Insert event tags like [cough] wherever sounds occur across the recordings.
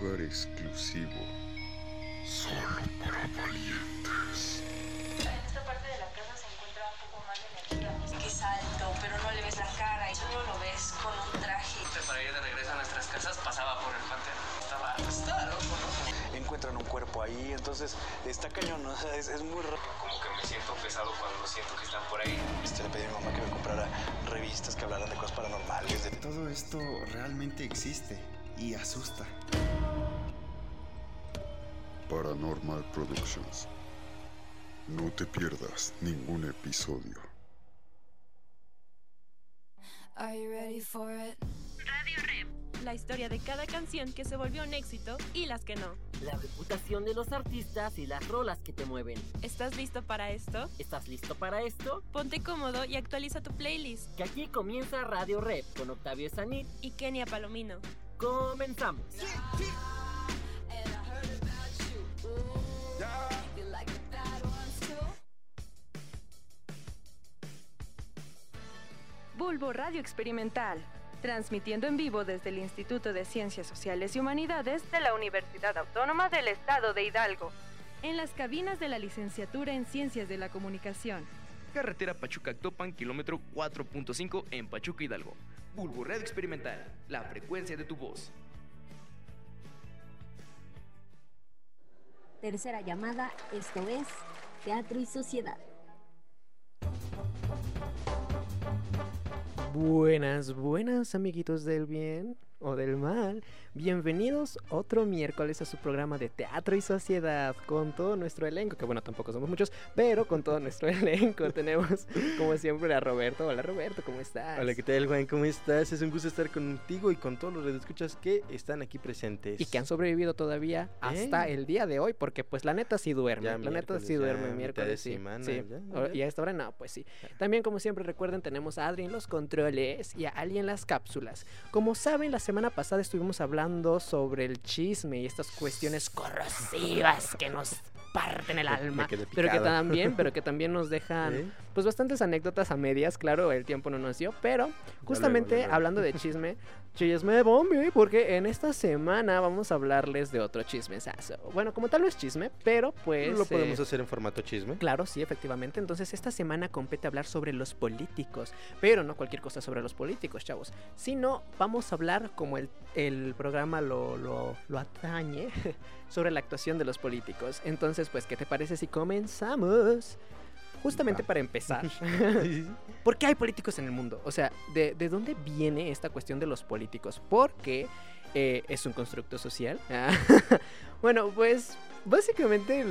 lugar exclusivo. Solo para valientes. En esta parte de la casa se encuentra un poco más de energía. Que es alto, pero no le ves la cara y solo lo ves con un traje. Para ir de regreso a nuestras casas pasaba por el panteón. Estaba, estaba loco, ¿no? Encuentran un cuerpo ahí, entonces está cañón, ¿no? O sea, es, es muy raro. Como que me siento pesado cuando siento que están por ahí. Este, le pedí a mi mamá que me comprara revistas que hablaran de cosas paranormales. De... Todo esto realmente existe y asusta. Paranormal Productions. No te pierdas ningún episodio. Are you ready for it? Radio Rep. La historia de cada canción que se volvió un éxito y las que no. La reputación de los artistas y las rolas que te mueven. ¿Estás listo para esto? ¿Estás listo para esto? Ponte cómodo y actualiza tu playlist. Que aquí comienza Radio Rep con Octavio Sanit y Kenia Palomino. Comenzamos. And Bulbo Radio Experimental, transmitiendo en vivo desde el Instituto de Ciencias Sociales y Humanidades de la Universidad Autónoma del Estado de Hidalgo, en las cabinas de la Licenciatura en Ciencias de la Comunicación. Carretera Pachuca-Actopan, kilómetro 4.5 en Pachuca, Hidalgo. Bulbo Radio Experimental, la frecuencia de tu voz. Tercera llamada, esto es Teatro y Sociedad. Buenas, buenas amiguitos del bien o del mal. Bienvenidos otro miércoles a su programa de Teatro y Sociedad con todo nuestro elenco, que bueno, tampoco somos muchos, pero con todo nuestro [laughs] elenco tenemos como siempre a Roberto. Hola Roberto, ¿cómo estás? Hola, ¿qué tal Juan? ¿Cómo estás? Es un gusto estar contigo y con todos los radioescuchas que están aquí presentes. Y que han sobrevivido todavía hasta ¿Eh? el día de hoy, porque pues la neta sí duerme. Ya la neta sí duerme miércoles. Sí, semana, sí. ya, ya. Y a esta hora no, pues sí. También como siempre recuerden tenemos a Adri en los controles y a Ali en las cápsulas. Como saben, la semana pasada estuvimos hablando sobre el chisme y estas cuestiones corrosivas que nos parten el [laughs] alma, pero que también, pero que [laughs] también nos dejan ¿Eh? pues bastantes anécdotas a medias, claro, el tiempo no nos dio, pero justamente hablando de [laughs] chisme, chisme bombi, porque en esta semana vamos a hablarles de otro chismesazo. Bueno, como tal no es chisme, pero pues Lo podemos eh, hacer en formato chisme. Claro, sí, efectivamente. Entonces, esta semana compete hablar sobre los políticos. Pero no cualquier cosa sobre los políticos, chavos. Sino vamos a hablar, como el, el programa lo, lo, lo atañe, sobre la actuación de los políticos. Entonces, pues, ¿qué te parece si comenzamos? Justamente para empezar. [laughs] [laughs] ¿Por qué hay políticos en el mundo? O sea, ¿de, de dónde viene esta cuestión de los políticos? Porque eh, es un constructo social. [laughs] Ah, bueno, pues básicamente,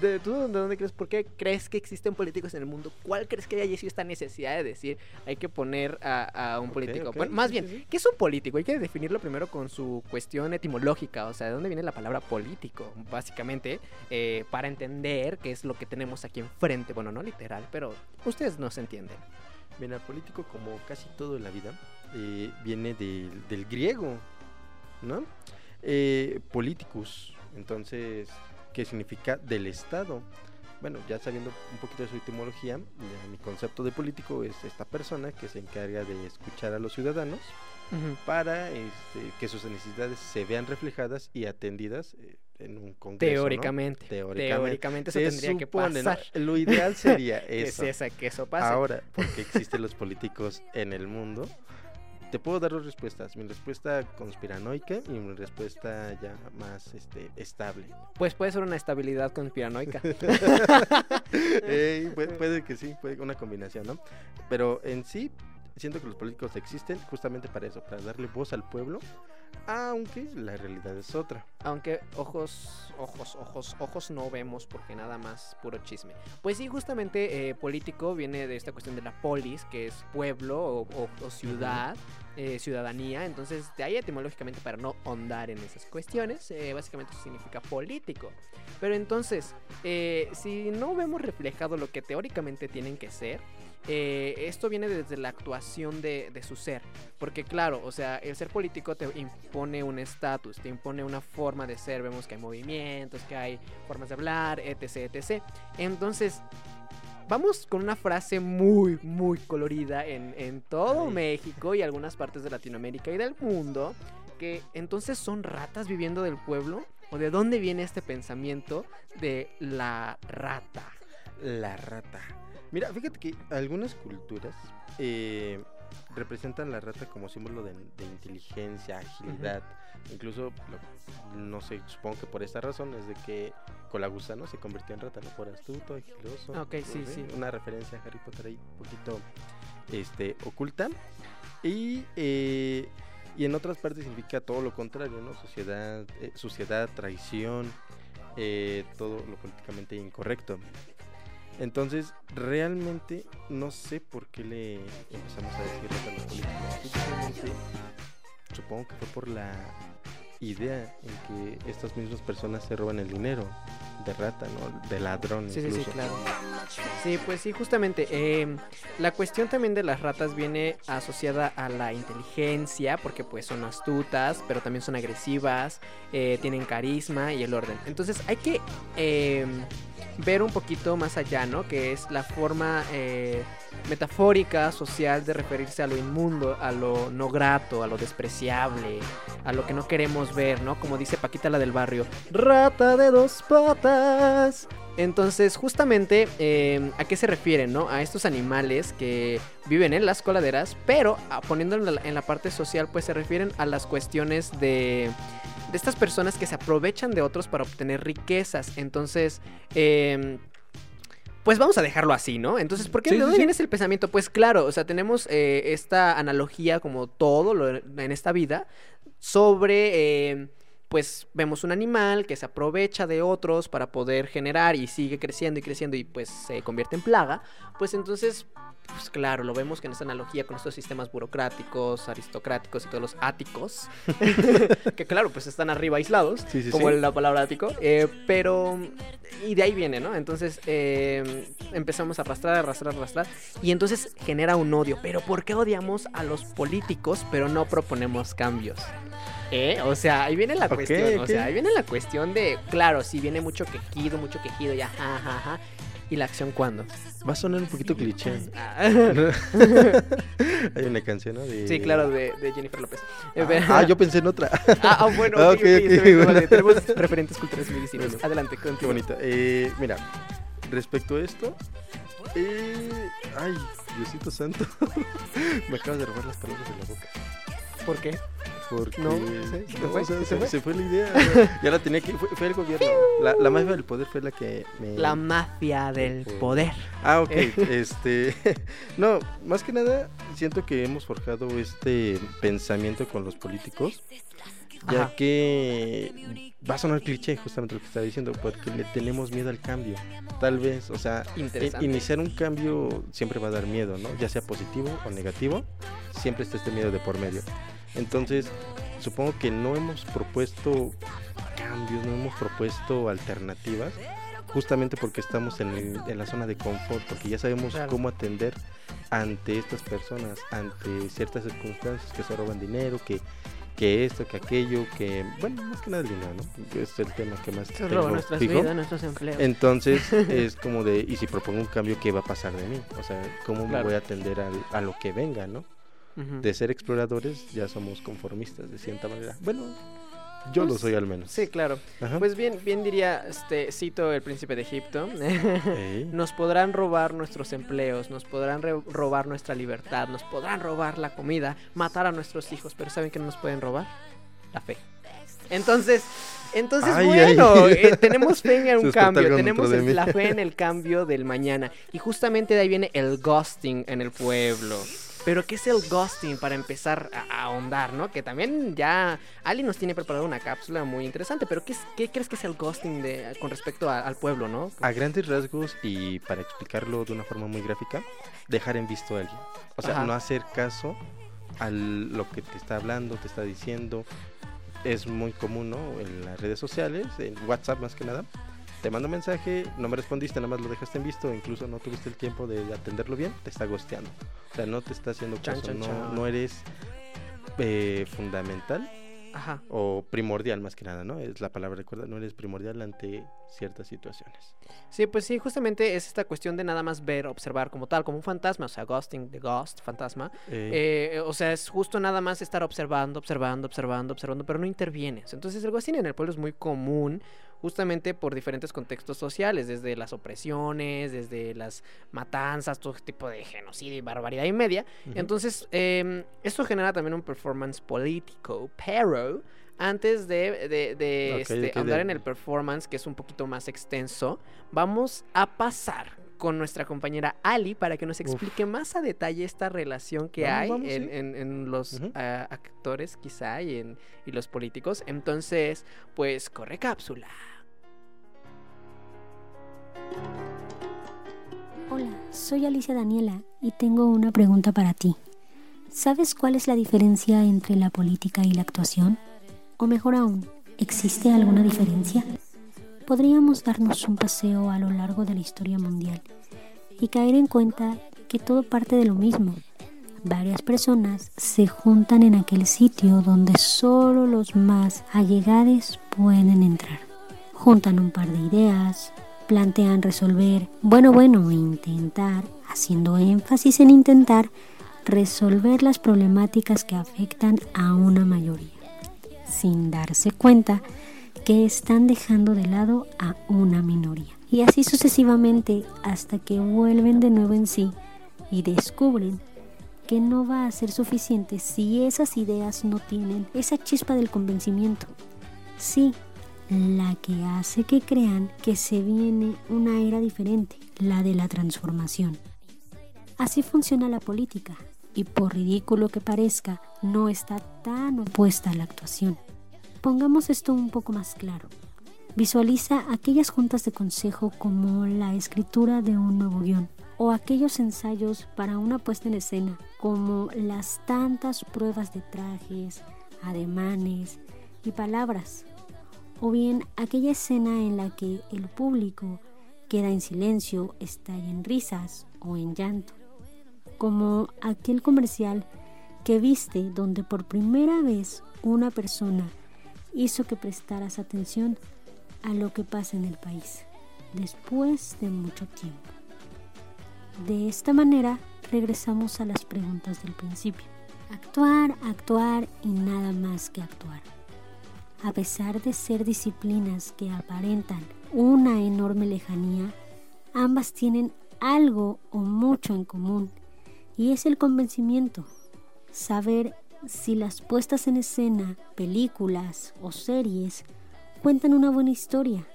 de, ¿tú de dónde crees? ¿Por qué crees que existen políticos en el mundo? ¿Cuál crees que haya sido esta necesidad de decir hay que poner a, a un político? ok, Bueno, más sí, bien, sí. ¿qué es un político? Hay que definirlo primero con su cuestión etimológica, o sea, ¿de dónde viene la palabra político? Básicamente, eh, para entender qué es lo que tenemos aquí enfrente. Bueno, no literal, pero ustedes nos entienden. Mira, político, como casi todo en la vida, eh, viene del griego, ¿no? Eh, politicus, entonces, ¿qué significa del Estado? Bueno, ya sabiendo un poquito de su etimología, mi concepto de político es esta persona que se encarga de escuchar a los ciudadanos para este, que sus necesidades se vean reflejadas y atendidas eh, en un congreso. ¿no? Teóricamente. Teóricamente eso tendría que supone, ¿no? pasar. Lo ideal sería [laughs] Que eso. se- esa- que eso pase. Ahora, porque existen los políticos en el mundo, te puedo dar dos respuestas. Mi respuesta conspiranoica y mi respuesta ya más este, estable. Pues puede ser una estabilidad conspiranoica. [laughs] Puede, [laughs] puede que sí, puede una combinación, ¿no? Pero en sí, siento que los políticos existen justamente para eso, para darle voz al pueblo, aunque la realidad es otra. Aunque ojos, ojos, ojos, ojos no vemos porque nada más puro chisme. Pues sí, justamente eh, político viene de esta cuestión de la polis, que es pueblo o, o- o ciudad, eh, ciudadanía. Entonces, de ahí etimológicamente, para no ahondar en esas cuestiones, eh, básicamente eso significa político. Pero entonces, eh, si no vemos reflejado lo que teóricamente tienen que ser, eh, esto viene desde la actuación de, de su ser. Porque claro, o sea, el ser político te impone un estatus, te impone una forma de ser. Vemos que hay movimientos, que hay formas de hablar, etc, etc. Entonces, vamos con una frase muy, muy colorida en, en todo México y algunas partes de Latinoamérica y del mundo. Que entonces son ratas viviendo del pueblo. ¿O de dónde viene este pensamiento de la rata? La rata. Mira, fíjate que algunas culturas eh, representan la rata como símbolo de, de inteligencia, agilidad. Incluso, lo- no sé, supongo que por esta razón es de que Colagusano se convirtió en rata, ¿no? Por astuto, agiloso. Ok, sí, sí. Una referencia a Harry Potter ahí un poquito este, oculta. Y, eh, y en otras partes significa todo lo contrario, ¿no? Sociedad, eh, suciedad, traición, eh, todo lo políticamente incorrecto. Entonces, realmente no sé por qué le empezamos a decir rata a los políticos. Supongo que fue por la idea en que estas mismas personas se roban el dinero de rata, ¿no? De ladrón Sí, sí, sí, incluso. claro. Sí, pues sí, justamente. eh, la cuestión también de las ratas viene asociada a la inteligencia, porque pues son astutas, pero también son agresivas, eh, tienen carisma y el orden. Entonces hay que eh, ver un poquito más allá, ¿no? Que es la forma eh, metafórica, social de referirse a lo inmundo, a lo no grato, a lo despreciable, a lo que no queremos ver, ¿no? Como dice Paquita la del barrio, rata de dos patas. Entonces, justamente, eh, ¿a qué se refieren, no? A estos animales que viven en las coladeras, pero ah, poniéndolo en la parte social, pues se refieren a las cuestiones de, de estas personas que se aprovechan de otros para obtener riquezas. Entonces, eh, pues vamos a dejarlo así, ¿no? Entonces, ¿por qué Sí, de dónde sí. viene ese pensamiento? Pues claro, o sea, tenemos eh, esta analogía como todo lo en esta vida sobre, eh, pues vemos un animal que se aprovecha de otros para poder generar y sigue creciendo y creciendo y pues se convierte en plaga, pues entonces, pues claro, lo vemos que en esta analogía con estos sistemas burocráticos, aristocráticos y todos los áticos, [laughs] que claro, pues están arriba aislados, Sí, sí, como sí. la palabra ático, eh, pero... Y de ahí viene, ¿no? Entonces eh, empezamos a arrastrar, arrastrar, arrastrar. Y entonces genera un odio. Pero ¿por qué odiamos a los políticos pero no proponemos cambios? ¿Eh? O sea, ahí viene la cuestión. O sea, ahí viene la cuestión de, claro, si viene mucho quejido, mucho quejido, ya, ajá, ajá. ¿Y la acción cuándo? Va a sonar un poquito cliché. [laughs] Hay una canción, ¿no? De... Sí, claro, de, de Jennifer López. Ah, ah, yo pensé en otra. Ah, [laughs] ah, bueno, [laughs] Ah, ok, ok, ok, ok, está bien, bueno. vale, tenemos referentes culturales muy distintos. Bueno. Adelante, Qué continúa. bonito. Eh, mira, respecto a esto, eh, ay, Diosito Santo, me acabas de robar las palabras de la boca. ¿Por qué? Porque No, ¿se- no, fue? o sea, ¿Se se, fue? se fue la idea. ya la tenía que. Fue, fue el gobierno. La, la mafia del poder fue la que me. La mafia del poder. Ah, ok. [laughs] este. [laughs] No, más que nada, siento que hemos forjado este pensamiento con los políticos. Ya Ajá. que va a sonar cliché justamente lo que estaba diciendo, porque le tenemos miedo al cambio. Tal vez, o sea, iniciar un cambio siempre va a dar miedo, ¿no? Ya sea positivo o negativo, siempre está este miedo de por medio. Entonces, supongo que no hemos propuesto cambios, no hemos propuesto alternativas, justamente porque estamos en, el- en la zona de confort, porque ya sabemos Claro. cómo atender ante estas personas, ante ciertas circunstancias que se roban dinero, que, que esto, que aquello, que, bueno, más que nada el dinero, ¿no? Es el tema que más Se roban nuestras fijo. vidas, nuestros empleos. Entonces [laughs] es como de, y si propongo un cambio, ¿qué va a pasar de mí? O sea, ¿cómo me voy a atender al- a lo que venga, no? De ser exploradores ya somos conformistas de cierta manera. Bueno, yo lo Pues, soy al menos. Sí, claro. Ajá. Pues bien, bien diría, este, cito el príncipe de Egipto. [laughs] Nos podrán robar nuestros empleos, nos podrán robar nuestra libertad, nos podrán robar la comida, matar a nuestros hijos, pero ¿saben qué no nos pueden robar? La fe. Entonces, entonces Ay, bueno, ay. eh, tenemos fe en [laughs] un cambio, tenemos el- la fe en el [laughs] cambio del mañana. Y justamente de ahí viene el ghosting en el pueblo. Pero ¿qué es el ghosting para empezar a, ahondar, no? Que también ya Ali nos tiene preparado una cápsula muy interesante, pero ¿qué, es- qué crees que es el ghosting de, con respecto a- al pueblo, no? A grandes rasgos y para explicarlo de una forma muy gráfica, dejar en visto a alguien. O sea, Ajá. no hacer caso a lo que te está hablando, te está diciendo. Es muy común, ¿no? En las redes sociales, en WhatsApp más que nada. Te mando un mensaje, no me respondiste, nada más lo dejaste en visto, incluso no tuviste el tiempo de atenderlo bien, te está gosteando. O sea, no te está haciendo Chan, caso, chan, no, chan. no eres eh, fundamental Ajá. o primordial más que nada, ¿no? Es la palabra, recuerda, no eres primordial ante ciertas situaciones. Sí, pues sí, justamente es esta cuestión de nada más ver, observar como tal, como un fantasma, o sea, ghosting, the ghost, fantasma. Eh. Eh, o sea, es justo nada más estar observando, observando, observando, observando, pero no intervienes. Entonces el ghosting en el pueblo es muy común justamente por diferentes contextos sociales, desde las opresiones, desde las matanzas, todo tipo de genocidio y barbaridad y media. Entonces, em, esto genera también un performance político, pero antes de, de- de, Ok, este, de- en el performance, que es un poquito más extenso, vamos a pasar con nuestra compañera Ali para que nos explique más a detalle esta relación que Vamos, hay vamos, en, sí. en- en los ah, actores quizá y, en, y los políticos. Entonces, pues corre cápsula. Hola, soy Alicia Daniela y tengo una pregunta para ti. ¿Sabes cuál es la diferencia entre la política y la actuación? O mejor aún, ¿existe alguna diferencia? Podríamos darnos un paseo a lo largo de la historia mundial y caer en cuenta que todo parte de lo mismo. Varias personas se juntan en aquel sitio donde solo los más allegados pueden entrar. Juntan un par de ideas, plantean resolver, bueno, bueno, intentar, haciendo énfasis en intentar, resolver las problemáticas que afectan a una mayoría, sin darse cuenta que están dejando de lado a una minoría. Y así sucesivamente hasta que vuelven de nuevo en sí y descubren que no va a ser suficiente si esas ideas no tienen esa chispa del convencimiento. Sí, la que hace que crean que se viene una era diferente, la de la transformación. Así funciona la política, y por ridículo que parezca, no está tan opuesta a la actuación. Pongamos esto un poco más claro. Visualiza aquellas juntas de consejo como la escritura de un nuevo guion o aquellos ensayos para una puesta en escena como las tantas pruebas de trajes, ademanes y palabras o bien aquella escena en la que el público queda en silencio, estalla en risas o en llanto, como aquel comercial que viste donde por primera vez una persona hizo que prestaras atención a lo que pasa en el país, después de mucho tiempo. De esta manera regresamos a las preguntas del principio. Actuar, actuar y nada más que actuar. A pesar de ser disciplinas que aparentan una enorme lejanía, ambas tienen algo o mucho en común y es el convencimiento. Saber si las puestas en escena, películas o series cuentan una buena historia,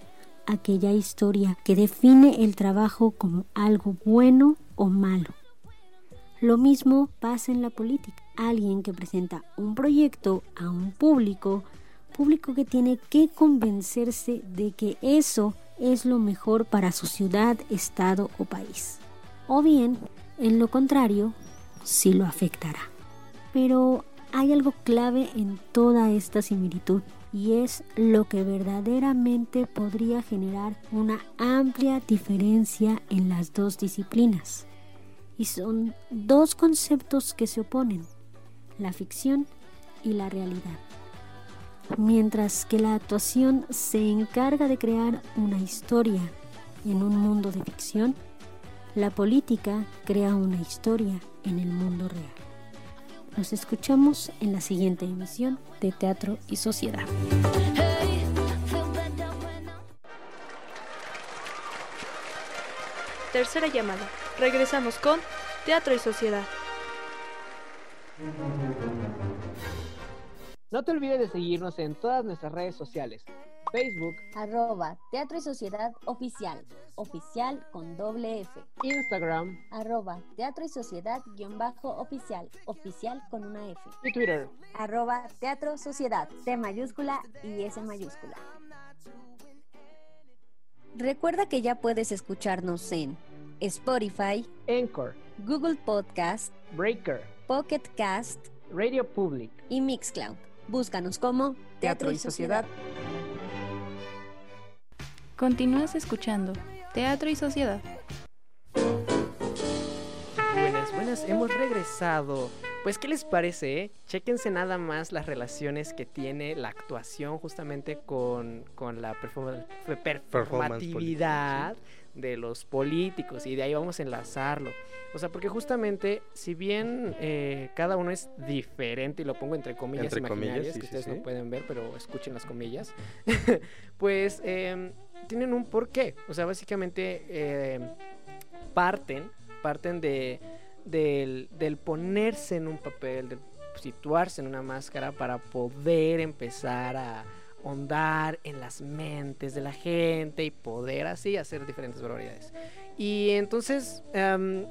aquella historia que define el trabajo como algo bueno o malo. Lo mismo pasa en la política. Alguien que presenta un proyecto a un público, público que tiene que convencerse de que eso es lo mejor para su ciudad, estado o país. O bien, en lo contrario, sí lo afectará. Pero hay algo clave en toda esta similitud y es lo que verdaderamente podría generar una amplia diferencia en las dos disciplinas. Y son dos conceptos que se oponen, la ficción y la realidad. Mientras que la actuación se encarga de crear una historia en un mundo de ficción, la política crea una historia en el mundo real. Nos escuchamos en la siguiente emisión de Teatro y Sociedad. Tercera llamada. Regresamos con Teatro y Sociedad. No te olvides de seguirnos en todas nuestras redes sociales. Facebook, Arroba Teatro y Sociedad Oficial. Oficial con doble F. Instagram Arroba Teatro y Sociedad guion bajo oficial. Oficial con una F. y Twitter. Arroba Teatro Sociedad. T mayúscula y S mayúscula. Recuerda que ya puedes escucharnos en Spotify, Anchor, Google Podcast, Breaker, Pocket Cast Radio Public. y Mixcloud. Búscanos como Teatro y Sociedad. Continúas escuchando Teatro y Sociedad. Buenas, buenas. Hemos regresado Pues, ¿qué les parece? eh? Chéquense nada más las relaciones que tiene la actuación justamente con, con la performatividad de los políticos y de ahí vamos a enlazarlo. O sea, porque justamente, si bien eh, cada uno es diferente, y lo pongo entre comillas Entre comillas, imaginarias, sí, que sí, ustedes sí. no pueden ver, pero escuchen las comillas, [laughs] pues em, tienen un porqué. O sea, básicamente em, parten, parten de, del, del ponerse en un papel, del situarse en una máscara para poder empezar a hondar en las mentes de la gente y poder así hacer diferentes barbaridades. Y entonces, em,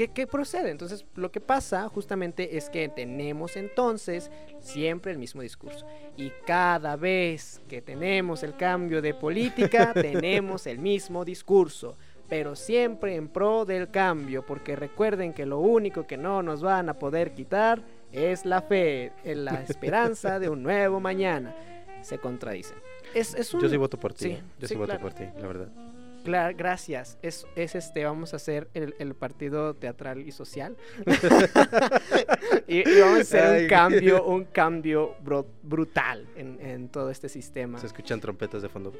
¿qué, qué procede? Entonces, lo que pasa justamente es que tenemos entonces siempre el mismo discurso. Y cada vez que tenemos el cambio de política, [laughs] tenemos el mismo discurso. Pero siempre en pro del cambio, porque recuerden que lo único que no nos van a poder quitar es la fe, en la esperanza de un nuevo mañana. Se contradicen. Es, es un... Yo sí voto por ti. Sí, ¿eh? Yo sí, sí, voto claro. por ti, la verdad. Claro, gracias. Es, es este, vamos a hacer el, el partido teatral y social. [laughs] y, y vamos a hacer Ay. un cambio, un cambio bro- brutal en, en todo este sistema. Se escuchan trompetas de fondo.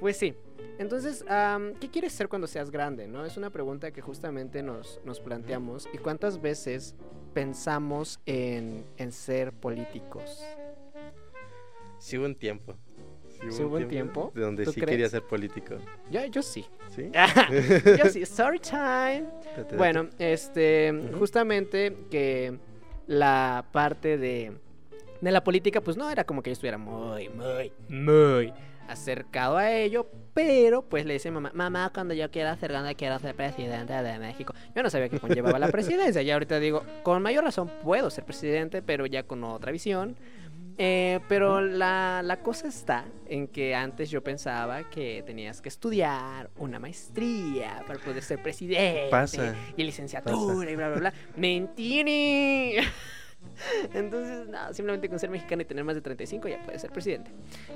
Pues sí. Entonces, am, ¿qué quieres ser cuando seas grande? ¿no? Es una pregunta que justamente nos, nos planteamos. ¿Y cuántas veces pensamos en, en ser políticos? Sí un tiempo. ¿Sí hubo un tiempo? De donde ¿Tú sí crees? quería ser político. Yo, yo sí. ¿Sí? [laughs] yo sí. [laughs] Story time. Date, date. Bueno, este, justamente que la parte de, de la política, pues no era como que yo estuviera muy, muy, muy acercado a ello, pero pues le dice mamá, mamá, cuando yo quiera ser grande quiero ser presidente de México. Yo no sabía que conllevaba la presidencia, ya ahorita digo, con mayor razón puedo ser presidente, pero ya con otra visión. Eh, pero la, la cosa está en que antes yo pensaba que tenías que estudiar una maestría para poder ser presidente. Pasa, Y licenciatura pasa. y bla, bla, bla. ¡Mentira! Entonces, no, simplemente con ser mexicano y tener más de 35 ya puedes ser presidente.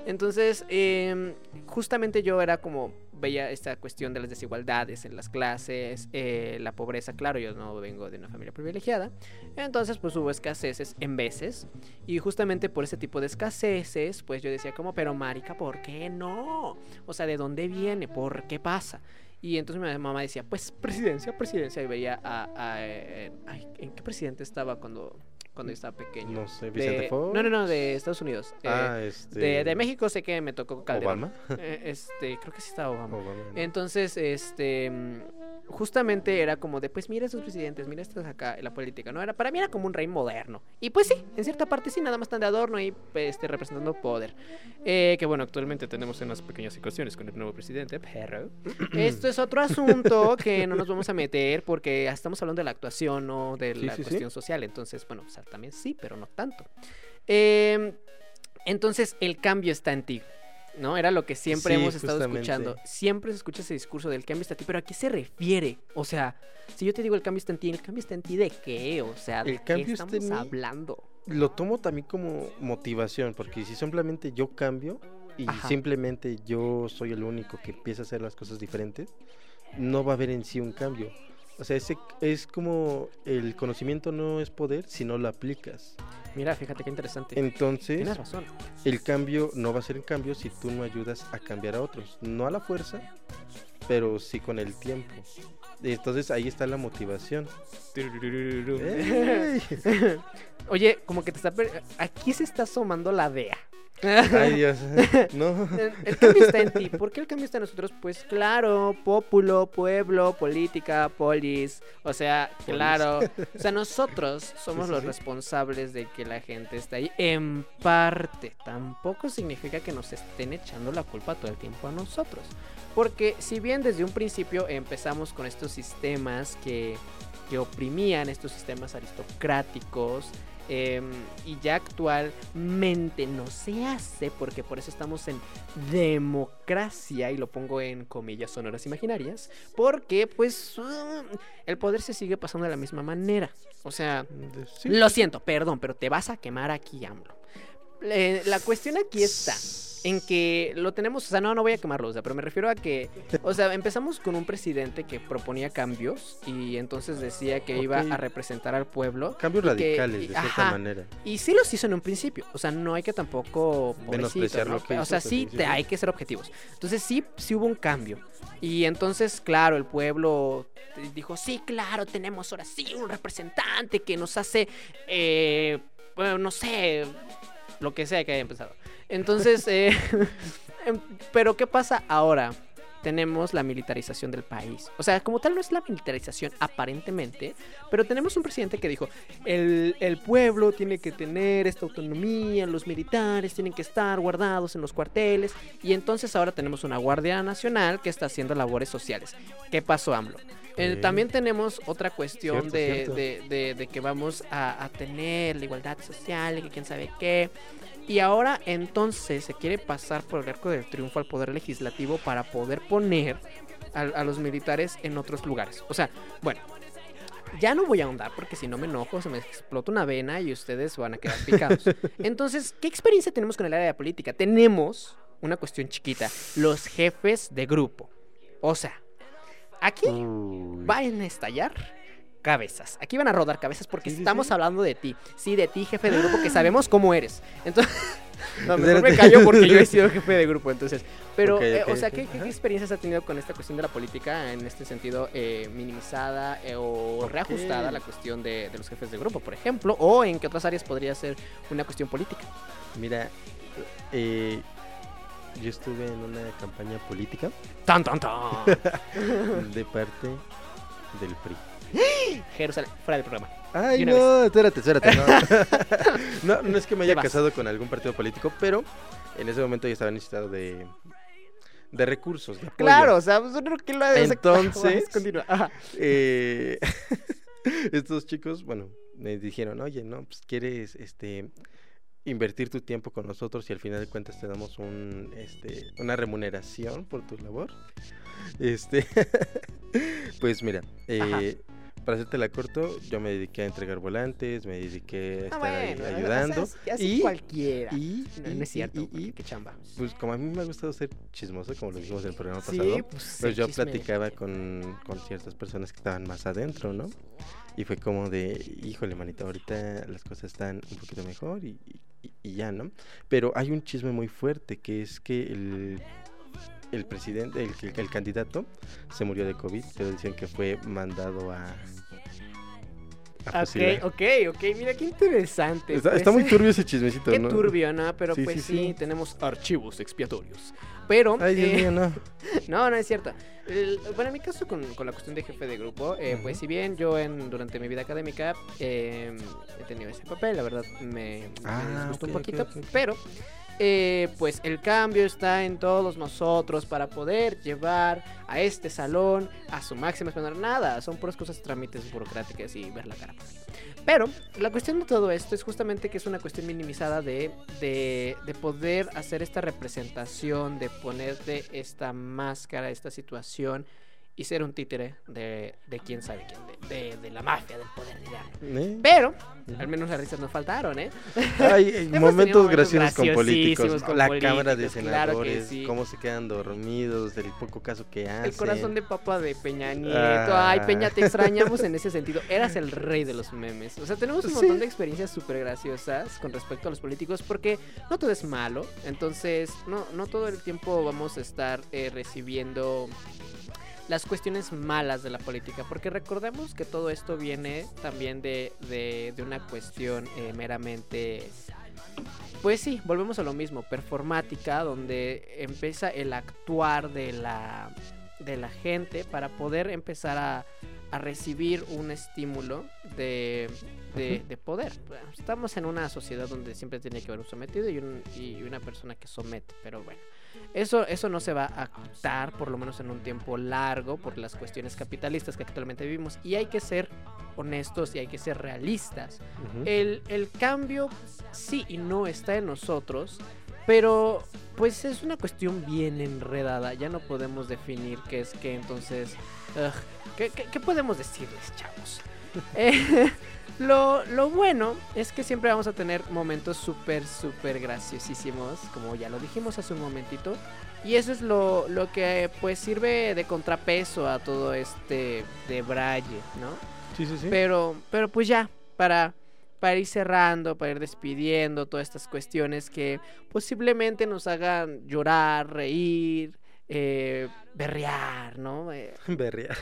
Entonces, em, justamente yo era como, veía esta cuestión de las desigualdades en las clases, eh, la pobreza, claro, yo no vengo de una familia privilegiada. Entonces, pues hubo escaseces en veces. Y justamente por ese tipo de escaseces, pues yo decía como, pero marica, ¿por qué no? O sea, ¿de dónde viene? ¿Por qué pasa? Y entonces mi mamá decía, pues presidencia, presidencia. Y veía a... a, ¿En qué presidente estaba cuando, cuando yo estaba pequeño? No sé, De- Vicente Fox. No, no, no, de Estados Unidos. Ah, Eh, este- de, de México sé que me tocó Calderón. ¿Obama? Eh, este, creo que sí estaba Obama. Obama, ¿no? Entonces, este... Justamente era como de, pues mira estos presidentes, mira estos acá, la política, ¿no? Era, para mí era como un rey moderno. Y pues sí, en cierta parte sí, nada más están de adorno y pues, este, representando poder. Eh, que bueno, actualmente tenemos unas pequeñas situaciones con el nuevo presidente, pero [clears throat] esto es otro asunto que no nos vamos a meter porque estamos hablando de la actuación, no de Sí, la sí, sí. cuestión social. Entonces, bueno, o sea, también sí, pero no tanto. Eh, entonces, el cambio está en ti. ¿No? Era lo que siempre Sí, hemos estado justamente. escuchando. Siempre se escucha ese discurso del cambio está en ti, pero ¿a qué se refiere? O sea, si yo te digo el cambio está en ti, ¿el cambio está en ti de qué? O sea, ¿de El qué está estamos en hablando? Lo tomo también como motivación, porque si simplemente yo cambio y Ajá. simplemente yo soy el único que empieza a hacer las cosas diferentes, no va a haber en sí un cambio. O sea, ese es como el conocimiento no es poder si no lo aplicas. Mira, fíjate qué interesante. Entonces, Tienes razón. el cambio no va a ser un cambio si tú no ayudas a cambiar a otros. No a la fuerza, pero sí con el tiempo. Entonces ahí está la motivación. [laughs] Oye, como que te está... per- Aquí se está asomando la DEA. [laughs] Ay, Dios. [laughs] No. El, cambio está en ti. ¿Por qué el cambio está en nosotros? Pues claro, populo, pueblo, política, polis. O sea, claro. O sea, [laughs] nosotros somos Sí, sí, los sí. responsables de que la gente esté ahí. En parte. Tampoco significa que nos estén echando la culpa todo el tiempo a nosotros. Porque si bien desde un principio empezamos con estos sistemas que, que oprimían, estos sistemas aristocráticos, em, y ya actualmente no se hace, porque por eso estamos en democracia, y lo pongo en comillas sonoras imaginarias, porque pues uh, el poder se sigue pasando de la misma manera. O sea, Sí. lo siento, perdón, pero te vas a quemar aquí, AMLO. Eh, la cuestión aquí está en que lo tenemos, o sea, no, no voy a quemarlo, o sea, pero me refiero a que, o sea, empezamos con un presidente que proponía cambios y entonces decía que iba a representar al pueblo. Cambios que- radicales, y- de cierta ajá, manera. Y sí los hizo en un principio, o sea, no hay que tampoco Menospreciar ¿no? lo que O sea, sí, te, hay que ser objetivos. Entonces sí, sí hubo un cambio. Y entonces, claro, el pueblo dijo, sí, claro, tenemos ahora sí un representante que nos hace, eh, bueno, no sé, lo que sea que haya empezado. Entonces, eh, [laughs] em, pero ¿qué pasa ahora? Tenemos la militarización del país. O sea, como tal no es la militarización aparentemente, pero tenemos un presidente que dijo, el, el pueblo tiene que tener esta autonomía, los militares tienen que estar guardados en los cuarteles, y entonces ahora tenemos una Guardia Nacional que está haciendo labores sociales. ¿Qué pasó, AMLO? Eh, también tenemos otra cuestión Cierto, de, cierto. de- de- de que vamos a, a tener la igualdad social y que quién sabe qué. Y ahora entonces se quiere pasar por el arco del triunfo al poder legislativo para poder poner a, a los militares en otros lugares. O sea, bueno, ya no voy a ahondar porque si no me enojo, se me explota una vena y ustedes van a quedar picados. [laughs] Entonces, ¿qué experiencia tenemos con el área de política? Tenemos una cuestión chiquita, los jefes de grupo. O sea, aquí van a estallar cabezas. Aquí van a rodar cabezas porque estamos hablando de ti. Sí, de ti, jefe de grupo, que sabemos cómo eres. Entonces, [laughs] no, mejor me callo porque yo he sido [laughs] jefe de grupo, entonces. Pero, eh, o sea. ¿qué, experiencias ha tenido con esta cuestión de la política en este sentido eh, minimizada eh, o reajustada a la cuestión de, de los jefes de grupo, por ejemplo? ¿O en qué otras áreas podría ser una cuestión política? Mira, eh, yo estuve en una campaña política. ¡Tan, tan, tan! [laughs] de parte del PRI. [gasps] Jerusalén, fuera del programa. Ay, De no, espérate, espérate. No. [laughs] no, no es que me haya vas. casado con algún partido político, pero en ese momento yo estaba necesitado de, de recursos, de. Claro, o sea, pues, que lo sea, Entonces, eh, [laughs] estos chicos, bueno, me dijeron, oye, no, pues quieres, este, invertir tu tiempo con nosotros y al final de cuentas te damos un, este, una remuneración por tu labor. Este, [laughs] pues mira, eh, para hacerte la corto, yo me dediqué a entregar volantes, me dediqué a estar Ah, bueno, ayudando. así cualquiera. Y, No, y- no es y- cierto, y- y- qué chamba. Pues como a mí me ha gustado ser chismoso, como lo dijimos en el programa Sí, pasado, pues, pues el yo chisme. platicaba con, con ciertas personas que estaban más adentro, ¿no? Y fue como de, híjole, manito, ahorita las cosas están un poquito mejor y, y- y ya, ¿no? Pero hay un chisme muy fuerte que es que el, el presidente, el, el, el candidato, se murió de COVID, pero dicen que fue mandado a... a Ok, ok, ok, mira qué interesante. Está, pues, está muy turbio ese chismecito, Qué ¿no? turbio, ¿no? Pero Sí, pues sí, sí, sí. tenemos archivos expiatorios. Pero. Ay, Dios eh, mío, no. [laughs] no, no es cierto. El- bueno, en mi caso con, con la cuestión de jefe de grupo, eh, pues si bien yo en, durante mi vida académica eh, he tenido ese papel, la verdad me, me Ah, disgustó ok, un poquito, ok, ok. pero eh, pues el cambio está en todos nosotros para poder llevar a este salón a su máxima esplendor. Nada, son puras cosas, trámites burocráticas y ver la cara. Pero la cuestión de todo esto es justamente que es una cuestión minimizada de, de, de poder hacer esta representación, de ponerte esta máscara, esta situación y ser un títere de, de quién sabe quién, de, de- de la mafia, del poder diario. ¿Eh? Pero, al menos las risas no faltaron, ¿eh? Hay [laughs] momentos graciosos con políticos, con la cámara de claro senadores, sí. cómo se quedan dormidos, del poco caso que hacen. El corazón de papa de Peña Nieto. Ah. Ay, Peña, te extrañamos en ese sentido. Eras el rey de los memes. O sea, tenemos un Sí. montón de experiencias súper graciosas con respecto a los políticos porque no todo es malo. Entonces, no, no todo el tiempo vamos a estar eh, recibiendo las cuestiones malas de la política. Porque recordemos que todo esto viene también de, de- de una cuestión eh, meramente pues sí, volvemos a lo mismo, performática, donde empieza el actuar de la, de la gente para poder empezar a, a recibir un estímulo de, de, de poder. Estamos en una sociedad donde siempre tiene que haber un sometido y, un- y una persona que somete, pero bueno. Eso, eso no se va a quitar, por lo menos en un tiempo largo, por las cuestiones capitalistas que actualmente vivimos. Y hay que ser honestos y hay que ser realistas. El, el cambio sí y no está en nosotros, pero pues es una cuestión bien enredada. Ya no podemos definir qué es qué, entonces... ugh, ¿qué, qué, qué podemos decirles, chavos? [laughs] Eh, lo, lo bueno es que siempre vamos a tener momentos súper, súper graciosísimos, como ya lo dijimos hace un momentito. Y eso es lo, lo que pues sirve de contrapeso a todo este de Braille, ¿no? Sí, sí, sí. Pero, pero pues ya, para, para ir cerrando, para ir despidiendo todas estas cuestiones que posiblemente nos hagan llorar, reír, eh, berrear, ¿no? Eh, [laughs] Berrear.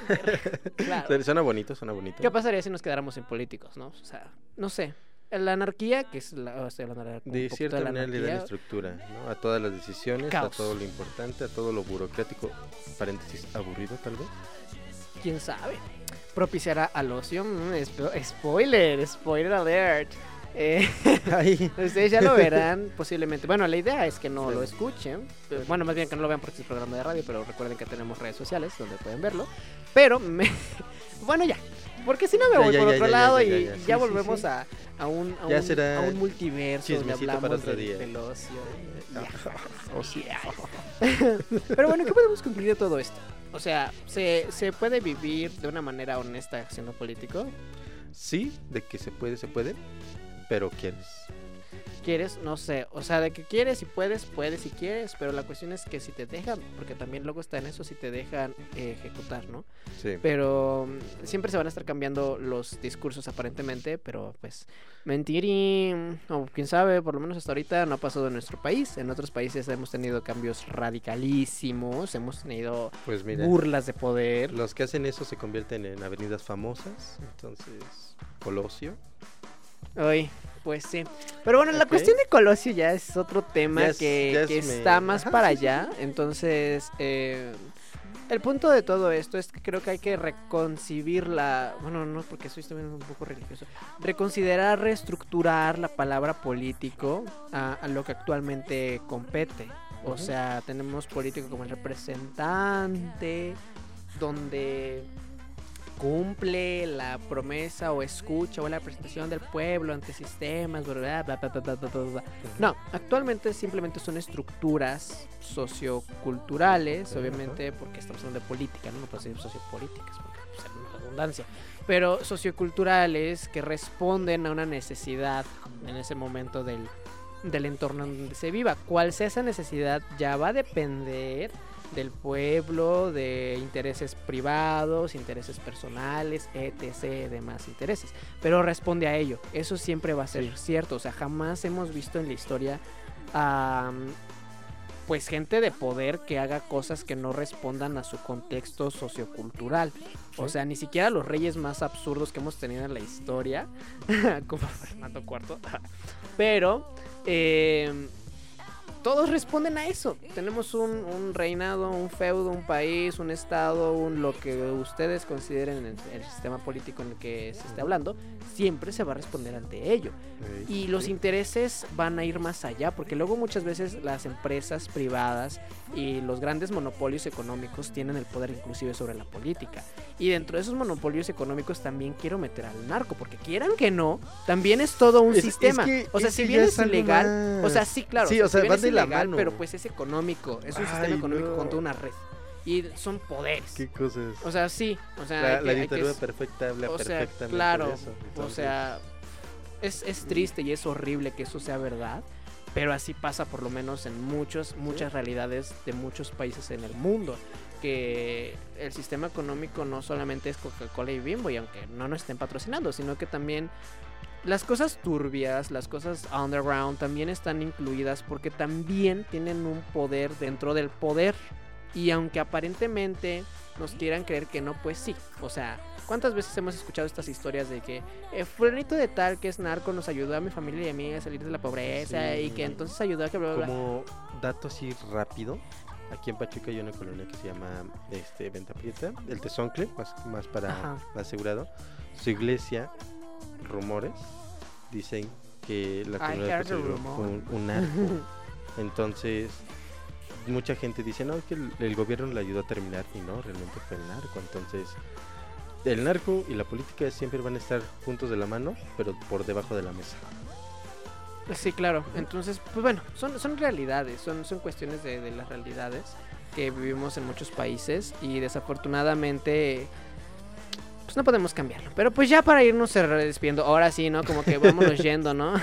Claro. Suena bonito, suena bonito. ¿Qué pasaría si nos quedáramos sin políticos, no? O sea, no sé. La anarquía, que es la... estoy hablando de, un De cierta de la manera le dan anarquía, estructura, ¿no? A todas las decisiones, Caos. a todo lo importante, a todo lo burocrático, paréntesis, aburrido tal vez. quién sabe. Propiciará al ocio. mm, spo- spoiler, spoiler alert. Eh, [laughs] [laughs] ustedes ya lo [laughs] verán posiblemente. Bueno, la idea es que no lo escuchen. Bueno, más bien que no lo vean porque es programa de radio, pero recuerden que tenemos redes sociales donde pueden verlo. Pero, me- bueno, ya. Porque si no me voy ya, por ya, otro ya, ya, lado ya, y ya, ya, sí, sí, volvemos sí. A, a un, a, Ya un, será a un multiverso donde hablamos otro del, día. del ocio. Ocio. Pero bueno, ¿qué podemos concluir de todo esto? O sea, ¿se, ¿se puede vivir de una manera honesta siendo político? Sí, de que se puede, se puede, pero quieres. ¿Quieres? No sé. O sea, de que quieres y puedes, puedes y quieres. Pero la cuestión es que si te dejan, porque también luego está en eso, si te dejan eh, ejecutar, ¿no? Sí. Pero mm, siempre se van a estar cambiando los discursos aparentemente, pero pues mentirín, o quién sabe, por lo menos hasta ahorita no ha pasado en nuestro país. En otros países hemos tenido cambios radicalísimos, hemos tenido Pues mira, burlas de poder. Los que hacen eso se convierten en avenidas famosas, entonces Colosio. Ay, pues sí. Pero bueno, la cuestión de Colosio ya es otro tema que, está más Ajá, para sí, sí. allá. Entonces, eh, el punto de todo esto es que creo que hay que reconcibir la... Bueno, no, porque soy también un poco religioso. Reconsiderar, reestructurar la palabra político a, a lo que actualmente compete. O sea, tenemos político como el representante, donde cumple la promesa o escucha o la presentación del pueblo ante sistemas, bla, bla, bla, No, actualmente simplemente son estructuras socioculturales, obviamente, porque estamos hablando de política, no, no puedo decir sociopolíticas, porque pues, una redundancia, pero socioculturales que responden a una necesidad en ese momento del, del entorno donde se viva. Cuál sea esa necesidad ya va a depender del pueblo, de intereses privados, intereses personales, etc., demás intereses. Pero responde a ello. Eso siempre va a ser cierto. O sea, jamás hemos visto en la historia a pues gente de poder que haga cosas que no respondan a su contexto sociocultural. O sea, ni siquiera los reyes más absurdos que hemos tenido en la historia, [laughs] como Fernando IV, [laughs] pero eh, todos responden a eso. Tenemos un, un reinado, un feudo, un país, un estado, un lo que ustedes consideren en el, el sistema político en el que se esté hablando, siempre se va a responder ante ello. Y los intereses van a ir más allá, porque luego muchas veces las empresas privadas y los grandes monopolios económicos tienen el poder inclusive sobre la política. Y dentro de esos monopolios económicos también quiero meter al narco, porque quieran que no, también es todo un Es- es sistema. que- o sea, si bien es ilegal, o sea, sí, claro, Sí, o sea, si bien es la ilegal, mano. pero pues es económico, es un sistema económico no. con toda una red. Y son poderes. ¿Qué cosas? O sea, sí, o sea, la, la que- que dictadura perfecta habla o sea, claro, eso. o sea, es, es triste y es horrible que eso sea verdad, pero así pasa por lo menos en muchos, muchas realidades de muchos países en el mundo. Que el sistema económico no solamente es Coca-Cola y Bimbo, y aunque no nos estén patrocinando, sino que también las cosas turbias, las cosas underground también están incluidas porque también tienen un poder dentro del poder. Y aunque aparentemente nos quieran creer que no, pues sí. O sea, ¿cuántas veces hemos escuchado estas historias de que eh, fulanito de tal que es narco nos ayudó a mi familia y a mí a salir de la pobreza Sí. y que entonces ayudó a que bla, bla, bla"? Como dato así rápido, aquí en Pachuca hay una colonia que se llama este, Venta Prieta, el Tezoncle, más, más para Ajá. asegurado. Su iglesia, rumores, dicen que la colonia poseía rumor. un, un narco. [laughs] Entonces, mucha gente dice, no, es que el, el gobierno le ayudó a terminar y no, realmente fue el narco. Entonces, el narco y la política siempre van a estar juntos de la mano, pero por debajo de la mesa. Sí, claro. Entonces, pues bueno, son, son realidades, son, son cuestiones de, de las realidades que vivimos en muchos países y desafortunadamente pues no podemos cambiarlo. Pero pues ya para irnos despidiendo, ahora sí, ¿no? Como que vámonos [laughs] yendo, ¿no?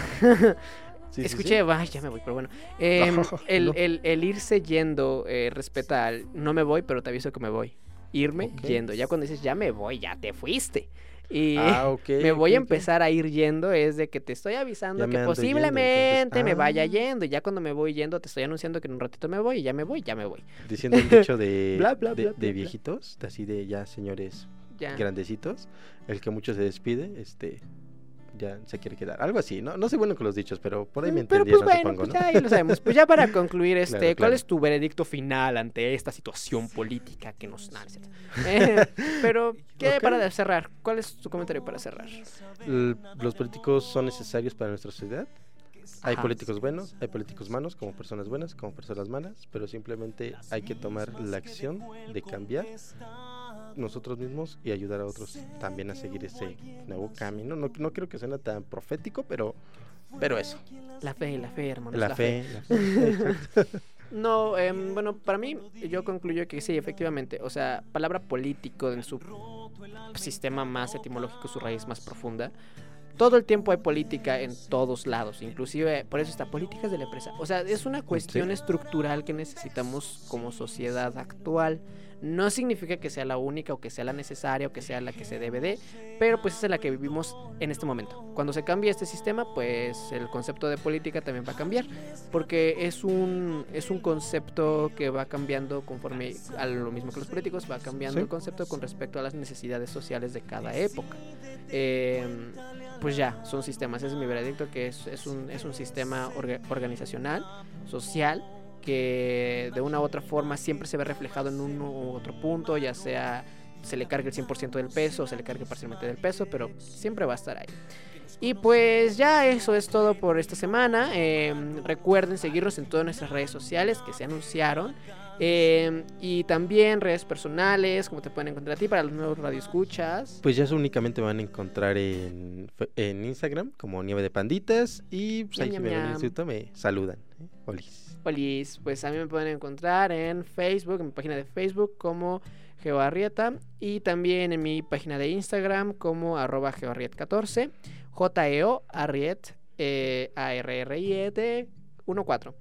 Sí, Escuché, sí. ay, ya me voy, pero bueno. Em, [laughs] No, el, no. el- el irse yendo eh, respeta al no me voy, pero te aviso que me voy. Irme yendo. Ya cuando dices ya me voy, ya te fuiste. Y Ah, [laughs] ok, me voy a empezar a ir yendo es de que te estoy avisando Ya me que yendo, posiblemente me vaya ah. yendo. Y ya cuando me voy yendo te estoy anunciando que en un ratito me voy y ya me voy, ya me voy. [laughs] Diciendo un dicho de, [laughs] Bla, bla, de, bla, viejitos, así de ya señores Ya. grandecitos, el que mucho se despide, este ya se quiere quedar. Algo así, ¿no? No soy bueno con los dichos, pero por ahí me Pero entendieron, pues bueno, supongo, pues ¿no? ya ahí lo sabemos. Pues ya para concluir, [laughs] este, Claro, ¿cuál claro. es tu veredicto final ante esta situación política que nos nace? Eh, [laughs] [laughs] pero, ¿qué para cerrar? ¿Cuál es tu comentario para cerrar? Los políticos son necesarios para nuestra sociedad. Hay Ajá. políticos buenos, hay políticos malos, como personas buenas, como personas malas, pero simplemente hay que tomar la acción de cambiar nosotros mismos y ayudar a otros también a seguir ese nuevo camino. No, no creo que suene tan profético, pero, pero eso. La fe, la fe, hermanos. La fe, la fe, [laughs] exacto. No, em, bueno, para mí yo concluyo que sí, efectivamente. O sea, palabra político en su sistema más etimológico, su raíz más profunda. Todo el tiempo hay política en todos lados, inclusive por eso está políticas de la empresa. O sea, es una cuestión Sí. estructural que necesitamos como sociedad actual. No significa que sea la única o que sea la necesaria o que sea la que se debe de, pero pues es la que vivimos en este momento. Cuando se cambie este sistema, pues el concepto de política también va a cambiar, porque es un, es un concepto que va cambiando conforme a lo mismo que los políticos, va cambiando Sí. el concepto con respecto a las necesidades sociales de cada época. Eh, pues ya, son sistemas, ese es mi veredicto, que es, es, un, es un sistema orga- organizacional, social, que de una u otra forma siempre se ve reflejado en uno u otro punto, ya sea se le cargue el 100% del peso o se le cargue parcialmente del peso, pero siempre va a estar ahí. Y pues ya eso es todo por esta semana. Eh, recuerden seguirnos en todas nuestras redes sociales que se anunciaron. Eh, y también redes personales, como te pueden encontrar a ti para los nuevos radioescuchas. Pues ya eso únicamente van a encontrar en, en Instagram como Nieve de Panditas y pues ahí si me el instituto me saludan. ¿eh? Olis. Olis, pues a mí me pueden encontrar en Facebook, en mi página de Facebook como Geoarrieta y también en mi página de Instagram como arroba geoarriet14, J-E-O Arriet, eh, A-R-R-I-E-T 14.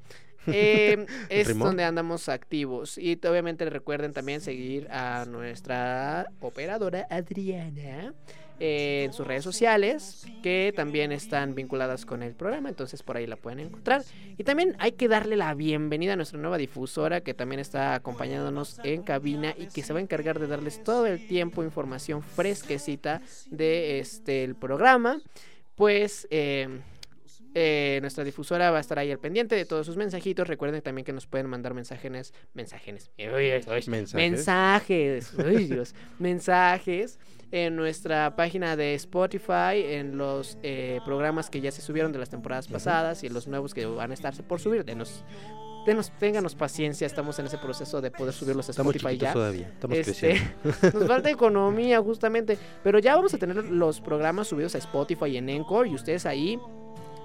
Eh, [laughs] es donde andamos activos. Y obviamente recuerden también seguir a nuestra operadora Adriana eh, en sus redes sociales, que también están vinculadas con el programa, entonces por ahí la pueden encontrar. Y también hay que darle la bienvenida a nuestra nueva difusora, que también está acompañándonos en cabina y que se va a encargar de darles todo el tiempo información fresquecita de este el programa. Pues eh, eh, nuestra difusora va a estar ahí al pendiente de todos sus mensajitos. Recuerden también que nos pueden mandar mensajes, mensajes, Mensajes. mensajes, Dios, [laughs] mensajes en nuestra página de Spotify, en los eh, programas que ya se subieron de las temporadas pasadas y en los nuevos que van a estarse por subir. Denos, denos, ténganos paciencia, estamos en ese proceso de poder subirlos a Spotify ya. todavía, estamos Este, creciendo. [laughs] nos falta [laughs] economía justamente, pero ya vamos a tener los programas subidos a Spotify y en Encore y ustedes ahí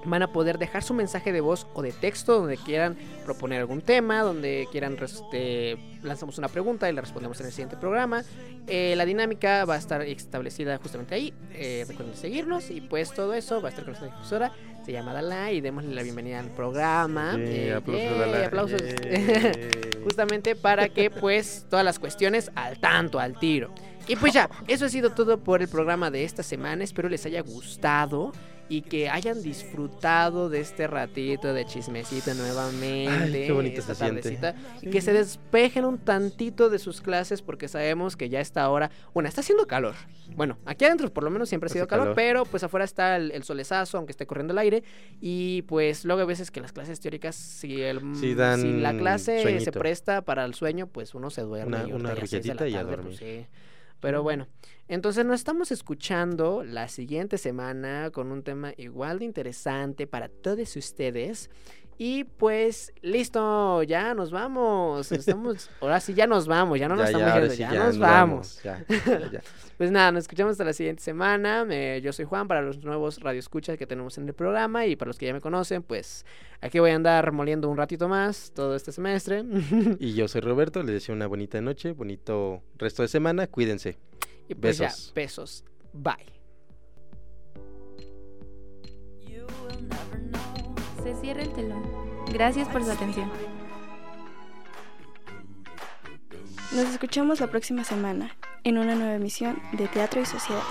van a poder dejar su mensaje de voz o de texto donde quieran proponer algún tema, donde quieran este, lanzamos una pregunta y la respondemos en el siguiente programa. Eh, la dinámica va a estar establecida justamente ahí. Eh, recuerden seguirnos y pues todo eso va a estar con nuestra difusora. Se llama Dala y démosle la bienvenida al programa. Yeah, Eh, aplausos, aplausos. [laughs] justamente para que pues todas las cuestiones al tanto, al tiro. Y pues ya, eso ha sido todo por el programa de esta semana. Espero les haya gustado y que hayan disfrutado de este ratito de chismecito nuevamente. Ay, qué bonito esta se tardecita, Y que se despejen un tantito de sus clases porque sabemos que ya está ahora. Bueno, está haciendo calor. Bueno, aquí adentro por lo menos siempre ha sido calor, calor. pero pues afuera está el, el solezazo, aunque esté corriendo el aire. Y pues luego hay veces que las clases teóricas, si, el, Sí dan si la clase se presta para el sueño, pues uno se duerme. Una- y una y a tarde, dormir. pues, sí. Pero bueno, entonces nos estamos escuchando la siguiente semana con un tema igual de interesante para todos ustedes. Y pues listo, ya nos vamos. Estamos, [laughs] ahora sí ya nos vamos, ya no nos Ya, estamos ahora yendo, sí ya, ya nos vamos. [laughs] pues nada, nos escuchamos hasta la siguiente semana. Eh, yo soy Juan para los nuevos radioescuchas que tenemos en el programa y para los que ya me conocen, pues aquí voy a andar moliendo un ratito más todo este semestre. [laughs] Y yo soy Roberto, les deseo una bonita noche, bonito resto de semana, cuídense. Y pues Besos. ya, besos. Bye. Se cierra el telón. Gracias por su atención. Nos escuchamos la próxima semana en una nueva emisión de Teatro y Sociedad.